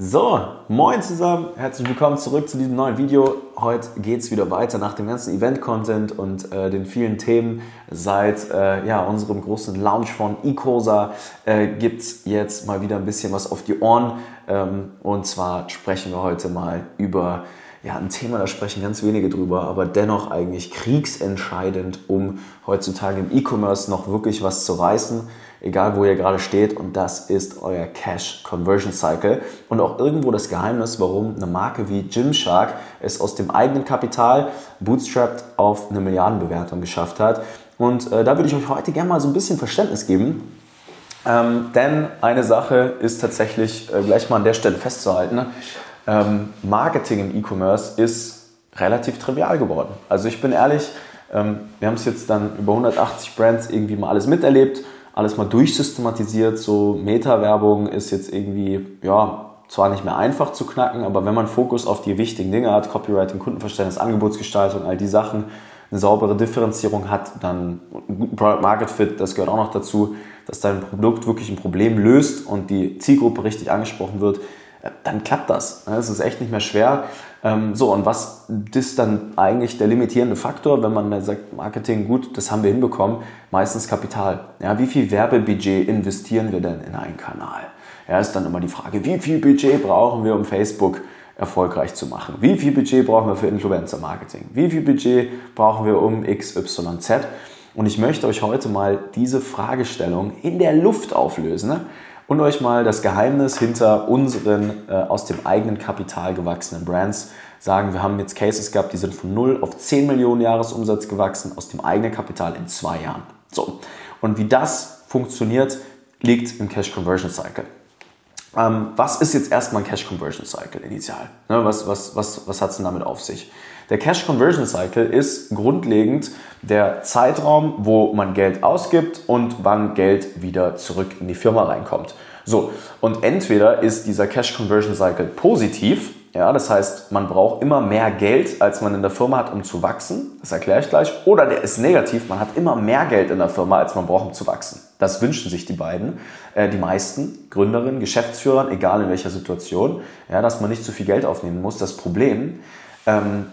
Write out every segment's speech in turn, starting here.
So, moin zusammen, herzlich willkommen zurück zu diesem neuen Video. Heute geht es wieder weiter nach dem ganzen Event-Content und äh, den vielen Themen. Seit äh, ja, unserem großen Launch von eCosa äh, gibt es jetzt mal wieder ein bisschen was auf die Ohren. Ähm, und zwar sprechen wir heute mal über ja, ein Thema, da sprechen ganz wenige drüber, aber dennoch eigentlich kriegsentscheidend, um heutzutage im E-Commerce noch wirklich was zu reißen egal wo ihr gerade steht, und das ist euer Cash Conversion Cycle. Und auch irgendwo das Geheimnis, warum eine Marke wie Gymshark es aus dem eigenen Kapital bootstrapped auf eine Milliardenbewertung geschafft hat. Und äh, da würde ich euch heute gerne mal so ein bisschen Verständnis geben. Ähm, denn eine Sache ist tatsächlich äh, gleich mal an der Stelle festzuhalten. Ähm, Marketing im E-Commerce ist relativ trivial geworden. Also ich bin ehrlich, ähm, wir haben es jetzt dann über 180 Brands irgendwie mal alles miterlebt alles mal durchsystematisiert. So Meta-Werbung ist jetzt irgendwie, ja, zwar nicht mehr einfach zu knacken, aber wenn man Fokus auf die wichtigen Dinge hat, Copywriting, Kundenverständnis, Angebotsgestaltung, all die Sachen, eine saubere Differenzierung hat, dann Product Market Fit, das gehört auch noch dazu, dass dein Produkt wirklich ein Problem löst und die Zielgruppe richtig angesprochen wird, dann klappt das. Es ist echt nicht mehr schwer. Ähm, so, und was ist dann eigentlich der limitierende Faktor, wenn man sagt, Marketing, gut, das haben wir hinbekommen, meistens Kapital. Ja, wie viel Werbebudget investieren wir denn in einen Kanal? Ja, ist dann immer die Frage, wie viel Budget brauchen wir, um Facebook erfolgreich zu machen? Wie viel Budget brauchen wir für Influencer-Marketing? Wie viel Budget brauchen wir um XYZ? Und ich möchte euch heute mal diese Fragestellung in der Luft auflösen. Und euch mal das Geheimnis hinter unseren äh, aus dem eigenen Kapital gewachsenen Brands sagen. Wir haben jetzt Cases gehabt, die sind von 0 auf 10 Millionen Jahresumsatz gewachsen aus dem eigenen Kapital in zwei Jahren. So. Und wie das funktioniert, liegt im Cash Conversion Cycle. Ähm, was ist jetzt erstmal ein Cash Conversion Cycle initial? Ne, was was, was, was hat es denn damit auf sich? Der Cash Conversion Cycle ist grundlegend der Zeitraum, wo man Geld ausgibt und wann Geld wieder zurück in die Firma reinkommt. So, und entweder ist dieser Cash Conversion Cycle positiv, ja, das heißt, man braucht immer mehr Geld, als man in der Firma hat, um zu wachsen. Das erkläre ich gleich. Oder der ist negativ, man hat immer mehr Geld in der Firma, als man braucht, um zu wachsen. Das wünschen sich die beiden, äh, die meisten Gründerinnen, Geschäftsführern, egal in welcher Situation, ja, dass man nicht zu viel Geld aufnehmen muss. Das Problem, ähm,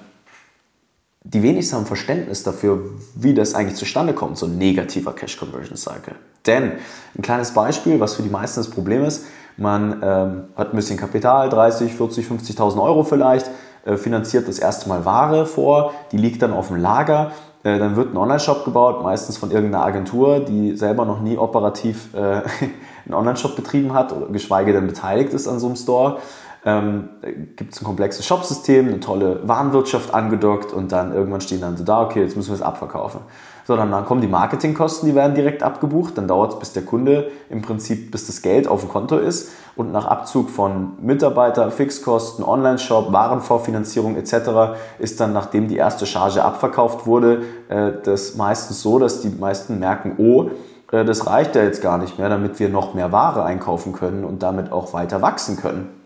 die wenigsten haben Verständnis dafür, wie das eigentlich zustande kommt, so ein negativer Cash Conversion Cycle. Denn ein kleines Beispiel, was für die meisten das Problem ist, man ähm, hat ein bisschen Kapital, 30, 40, 50.000 Euro vielleicht, äh, finanziert das erste Mal Ware vor, die liegt dann auf dem Lager, äh, dann wird ein Online-Shop gebaut, meistens von irgendeiner Agentur, die selber noch nie operativ äh, einen Online-Shop betrieben hat oder geschweige denn beteiligt ist an so einem Store ähm, gibt es ein komplexes Shopsystem, eine tolle Warenwirtschaft angedockt und dann irgendwann stehen dann so da, okay, jetzt müssen wir es abverkaufen. So, dann kommen die Marketingkosten, die werden direkt abgebucht, dann dauert es, bis der Kunde im Prinzip, bis das Geld auf dem Konto ist und nach Abzug von Mitarbeiter, Fixkosten, Online-Shop, Warenvorfinanzierung etc. ist dann, nachdem die erste Charge abverkauft wurde, äh, das meistens so, dass die meisten merken, oh, äh, das reicht ja jetzt gar nicht mehr, damit wir noch mehr Ware einkaufen können und damit auch weiter wachsen können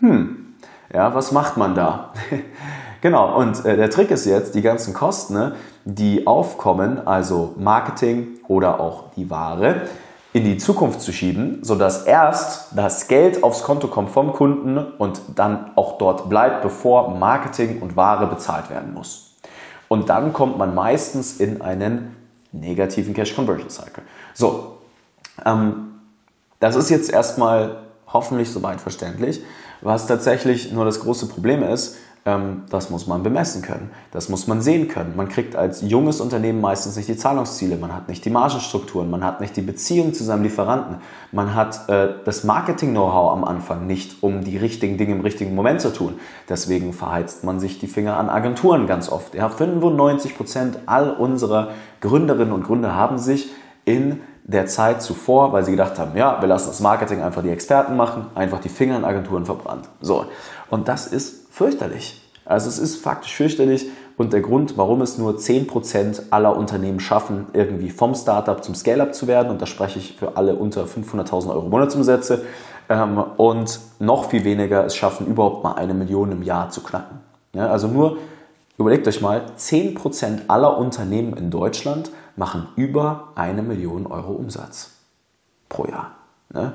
hm, ja, was macht man da? genau, und äh, der Trick ist jetzt, die ganzen Kosten, ne, die aufkommen, also Marketing oder auch die Ware, in die Zukunft zu schieben, sodass erst das Geld aufs Konto kommt vom Kunden und dann auch dort bleibt, bevor Marketing und Ware bezahlt werden muss. Und dann kommt man meistens in einen negativen Cash Conversion Cycle. So, ähm, das ist jetzt erstmal hoffentlich soweit verständlich. Was tatsächlich nur das große Problem ist, ähm, das muss man bemessen können. Das muss man sehen können. Man kriegt als junges Unternehmen meistens nicht die Zahlungsziele, man hat nicht die Margenstrukturen, man hat nicht die Beziehung zu seinem Lieferanten, man hat äh, das Marketing-Know-how am Anfang nicht, um die richtigen Dinge im richtigen Moment zu tun. Deswegen verheizt man sich die Finger an Agenturen ganz oft. Ja, 95 Prozent all unserer Gründerinnen und Gründer haben sich in der Zeit zuvor, weil sie gedacht haben, ja, wir lassen das Marketing einfach die Experten machen, einfach die Finger in Agenturen verbrannt. So. Und das ist fürchterlich. Also es ist faktisch fürchterlich und der Grund, warum es nur 10% aller Unternehmen schaffen, irgendwie vom Startup zum Scale-up zu werden, und da spreche ich für alle unter 500.000 Euro Monatsumsätze, ähm, und noch viel weniger es schaffen, überhaupt mal eine Million im Jahr zu knacken. Also nur, überlegt euch mal, 10% aller Unternehmen in Deutschland machen über eine Million Euro Umsatz pro Jahr. Ne?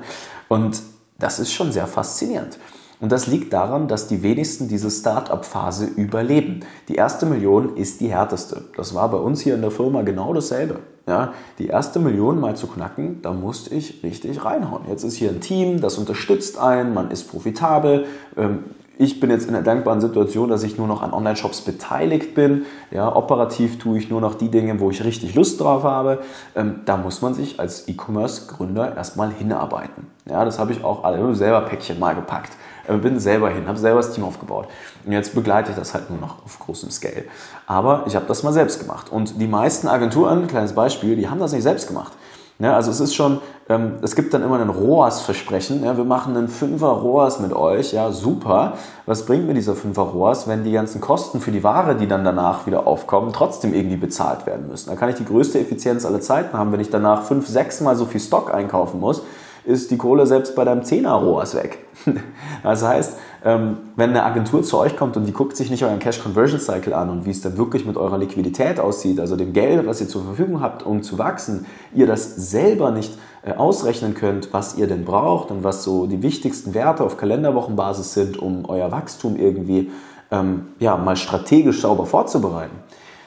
Und das ist schon sehr faszinierend. Und das liegt daran, dass die wenigsten diese Start-up-Phase überleben. Die erste Million ist die härteste. Das war bei uns hier in der Firma genau dasselbe. Ja, die erste Million mal zu knacken, da musste ich richtig reinhauen. Jetzt ist hier ein Team, das unterstützt einen, man ist profitabel. Ähm, ich bin jetzt in der dankbaren Situation, dass ich nur noch an Online-Shops beteiligt bin. Ja, operativ tue ich nur noch die Dinge, wo ich richtig Lust drauf habe. Ähm, da muss man sich als E-Commerce-Gründer erstmal hinarbeiten. Ja, das habe ich auch alle selber Päckchen mal gepackt. Äh, bin selber hin, habe selber das Team aufgebaut. Und jetzt begleite ich das halt nur noch auf großem Scale. Aber ich habe das mal selbst gemacht. Und die meisten Agenturen, kleines Beispiel, die haben das nicht selbst gemacht. Ja, also es ist schon, ähm, es gibt dann immer ein ROAS-Versprechen. Ja, wir machen einen Fünfer ROAS mit euch. Ja, super. Was bringt mir dieser Fünfer ROAS, wenn die ganzen Kosten für die Ware, die dann danach wieder aufkommen, trotzdem irgendwie bezahlt werden müssen? Da kann ich die größte Effizienz aller Zeiten haben, wenn ich danach fünf, sechs Mal so viel Stock einkaufen muss ist die Kohle selbst bei deinem 10er ROAS weg. Das heißt, ähm, wenn eine Agentur zu euch kommt und die guckt sich nicht euren Cash Conversion Cycle an und wie es dann wirklich mit eurer Liquidität aussieht, also dem Geld, was ihr zur Verfügung habt, um zu wachsen, ihr das selber nicht ausrechnen könnt, was ihr denn braucht und was so die wichtigsten Werte auf Kalenderwochenbasis sind, um euer Wachstum irgendwie ähm, ja, mal strategisch sauber vorzubereiten,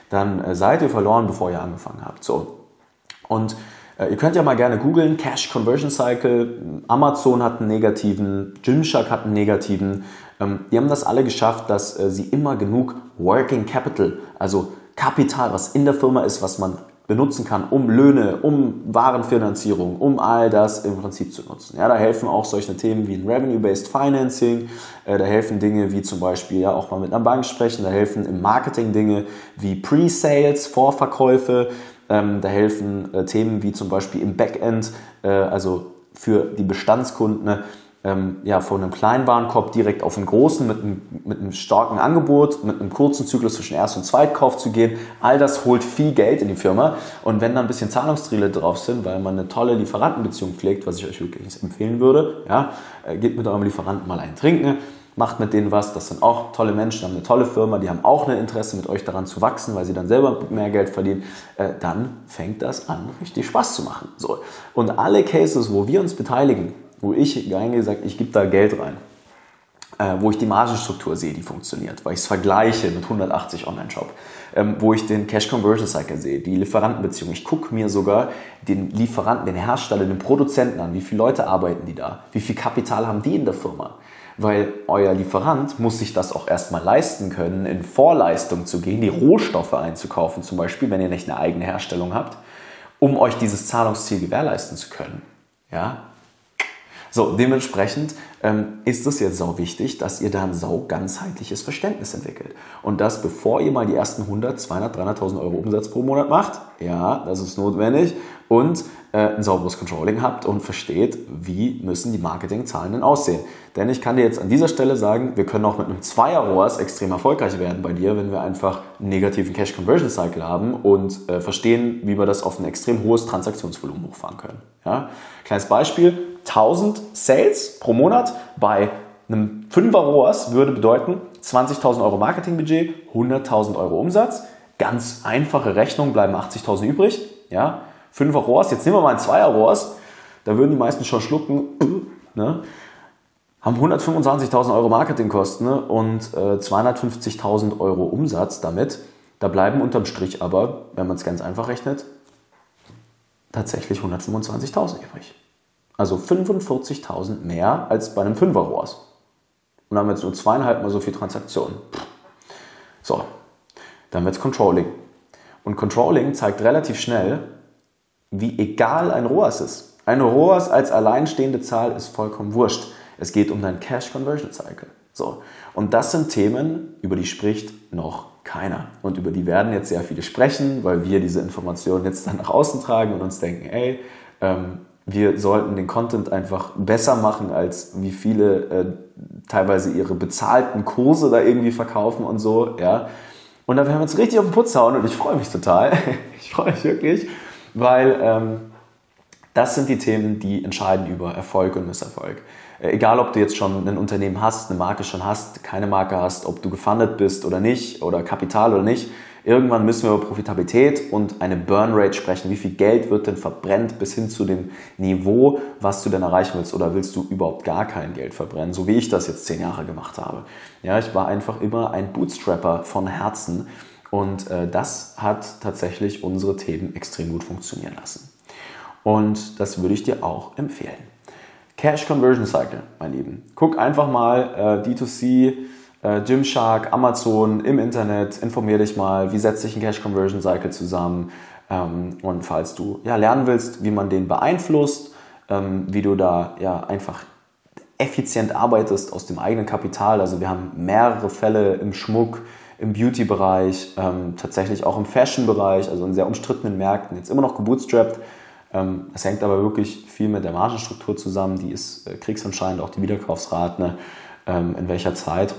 dann äh, seid ihr verloren, bevor ihr angefangen habt. So. Und äh, ihr könnt ja mal gerne googeln, Cash Conversion Cycle. Amazon hat einen negativen, Gymshark hat einen negativen. Ähm, die haben das alle geschafft, dass äh, sie immer genug Working Capital, also Kapital, was in der Firma ist, was man benutzen kann, um Löhne, um Warenfinanzierung, um all das im Prinzip zu nutzen. Ja, da helfen auch solche Themen wie ein Revenue-Based Financing, äh, da helfen Dinge wie zum Beispiel ja auch mal mit einer Bank sprechen, da helfen im Marketing Dinge wie Pre-Sales, Vorverkäufe, ähm, da helfen äh, Themen wie zum Beispiel im Backend, äh, also für die Bestandskunden, ne, ähm, ja, von einem kleinen Warenkorb direkt auf einen großen mit einem, mit einem starken Angebot, mit einem kurzen Zyklus zwischen Erst- und Zweitkauf zu gehen. All das holt viel Geld in die Firma. Und wenn da ein bisschen Zahlungstriele drauf sind, weil man eine tolle Lieferantenbeziehung pflegt, was ich euch wirklich empfehlen würde, ja, äh, geht mit eurem Lieferanten mal einen trinken macht mit denen was. Das sind auch tolle Menschen, haben eine tolle Firma, die haben auch ein Interesse, mit euch daran zu wachsen, weil sie dann selber mehr Geld verdienen. Äh, dann fängt das an, richtig Spaß zu machen. So. Und alle Cases, wo wir uns beteiligen, wo ich gesagt, ich gebe da Geld rein, äh, wo ich die Margenstruktur sehe, die funktioniert, weil ich es vergleiche mit 180 Online-Shop, ähm, wo ich den Cash Conversion Cycle sehe, die Lieferantenbeziehung. Ich gucke mir sogar den Lieferanten, den Hersteller, den Produzenten an, wie viele Leute arbeiten die da, wie viel Kapital haben die in der Firma weil euer Lieferant muss sich das auch erstmal leisten können, in Vorleistung zu gehen, die Rohstoffe einzukaufen, zum Beispiel, wenn ihr nicht eine eigene Herstellung habt, um euch dieses Zahlungsziel gewährleisten zu können. Ja? So, dementsprechend ähm, ist es jetzt sau wichtig, dass ihr da ein sau ganzheitliches Verständnis entwickelt. Und das, bevor ihr mal die ersten 100, 200, 300.000 Euro Umsatz pro Monat macht, ja, das ist notwendig, und äh, ein sauberes Controlling habt und versteht, wie müssen die Marketingzahlen denn aussehen. Denn ich kann dir jetzt an dieser Stelle sagen, wir können auch mit einem Zweier-ROAS extrem erfolgreich werden bei dir, wenn wir einfach einen negativen Cash Conversion Cycle haben und äh, verstehen, wie wir das auf ein extrem hohes Transaktionsvolumen hochfahren können. Ja? Kleines Beispiel, 1000 Sales pro Monat bei einem 5er ROAS würde bedeuten 20.000 Euro Marketingbudget, 100.000 Euro Umsatz. Ganz einfache Rechnung, bleiben 80.000 übrig. Ja? 5er ROAS, jetzt nehmen wir mal ein 2er ROAS, da würden die meisten schon schlucken, ne? haben 125.000 Euro Marketingkosten ne? und äh, 250.000 Euro Umsatz damit. Da bleiben unterm Strich aber, wenn man es ganz einfach rechnet, tatsächlich 125.000 übrig. Also 45.000 mehr als bei einem 5er ROAS. Und dann haben wir jetzt nur zweieinhalb mal so viel Transaktionen. So, dann wird es Controlling. Und Controlling zeigt relativ schnell, wie egal ein ROAS ist. Ein ROAS als alleinstehende Zahl ist vollkommen wurscht. Es geht um dein Cash Conversion Cycle. So. Und das sind Themen, über die spricht noch keiner. Und über die werden jetzt sehr viele sprechen, weil wir diese Informationen jetzt dann nach außen tragen und uns denken, ey, ähm, wir sollten den Content einfach besser machen, als wie viele äh, teilweise ihre bezahlten Kurse da irgendwie verkaufen und so, ja. Und da werden wir uns richtig auf den Putz hauen und ich freue mich total. ich freue mich wirklich weil ähm, das sind die Themen, die entscheiden über Erfolg und Misserfolg. Äh, egal, ob du jetzt schon ein Unternehmen hast, eine Marke schon hast, keine Marke hast, ob du gefundet bist oder nicht oder Kapital oder nicht. Irgendwann müssen wir über Profitabilität und eine Burn Rate sprechen. Wie viel Geld wird denn verbrennt bis hin zu dem Niveau, was du denn erreichen willst? Oder willst du überhaupt gar kein Geld verbrennen, so wie ich das jetzt zehn Jahre gemacht habe? Ja, ich war einfach immer ein Bootstrapper von Herzen und äh, das hat tatsächlich unsere Themen extrem gut funktionieren lassen. Und das würde ich dir auch empfehlen. Cash Conversion Cycle, mein Lieben. Guck einfach mal äh, D2C, äh, Gymshark, Amazon im Internet, informier dich mal, wie setzt sich ein Cash Conversion Cycle zusammen. Ähm, und falls du ja, lernen willst, wie man den beeinflusst, ähm, wie du da ja einfach effizient arbeitest aus dem eigenen Kapital. Also wir haben mehrere Fälle im Schmuck, im Beauty-Bereich, ähm, tatsächlich auch im Fashion-Bereich, also in sehr umstrittenen Märkten, jetzt immer noch gebootstrapped. Ähm, das hängt aber wirklich viel mit der Margenstruktur zusammen, die ist äh, kriegsentscheidend, auch die Wiederkaufsraten, ne, ähm, in welcher Zeit.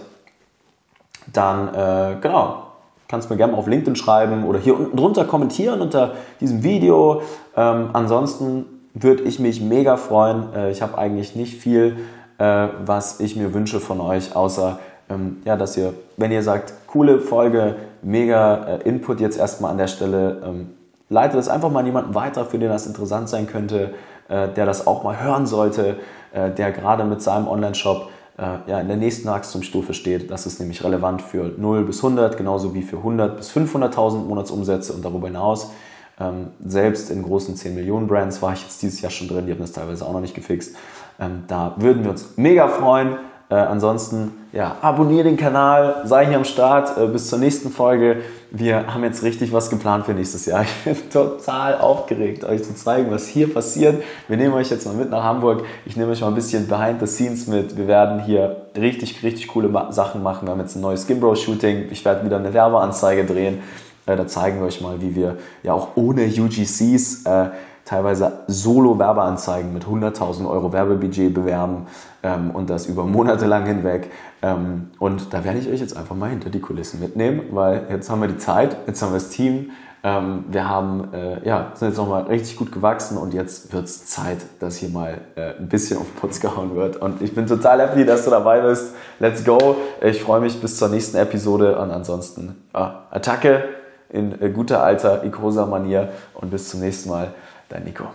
Dann, äh, genau, kannst mir gerne auf LinkedIn schreiben oder hier unten drunter kommentieren unter diesem Video. Ähm, ansonsten würde ich mich mega freuen. Äh, ich habe eigentlich nicht viel, äh, was ich mir wünsche von euch, außer ähm, ja, dass ihr, wenn ihr sagt, coole Folge, mega äh, Input jetzt erstmal an der Stelle, ähm, leitet das einfach mal jemanden weiter, für den das interessant sein könnte, äh, der das auch mal hören sollte, äh, der gerade mit seinem Online-Shop ja, in der nächsten Wachstumsstufe steht. Das ist nämlich relevant für 0 bis 100, genauso wie für 100 bis 500.000 Monatsumsätze und darüber hinaus. Ähm, selbst in großen 10 Millionen Brands war ich jetzt dieses Jahr schon drin, die haben das teilweise auch noch nicht gefixt. Ähm, da würden wir uns mega freuen. Äh, ansonsten, ja, abonniere den Kanal, sei hier am Start. Äh, bis zur nächsten Folge. Wir haben jetzt richtig was geplant für nächstes Jahr. Ich bin total aufgeregt, euch zu zeigen, was hier passiert. Wir nehmen euch jetzt mal mit nach Hamburg. Ich nehme euch mal ein bisschen behind the scenes mit. Wir werden hier richtig, richtig coole Sachen machen. Wir haben jetzt ein neues Gimbro-Shooting. Ich werde wieder eine Werbeanzeige drehen. Äh, da zeigen wir euch mal, wie wir ja auch ohne UGCs äh, teilweise Solo-Werbeanzeigen mit 100.000 Euro Werbebudget bewerben ähm, und das über Monate lang hinweg. Ähm, und da werde ich euch jetzt einfach mal hinter die Kulissen mitnehmen, weil jetzt haben wir die Zeit, jetzt haben wir das Team, ähm, wir haben, äh, ja, sind jetzt nochmal richtig gut gewachsen und jetzt wird es Zeit, dass hier mal äh, ein bisschen auf den Putz gehauen wird. Und ich bin total happy, dass du dabei bist. Let's go. Ich freue mich bis zur nächsten Episode und ansonsten ja, Attacke in äh, guter alter Icosa-Manier und bis zum nächsten Mal. Dein Nico.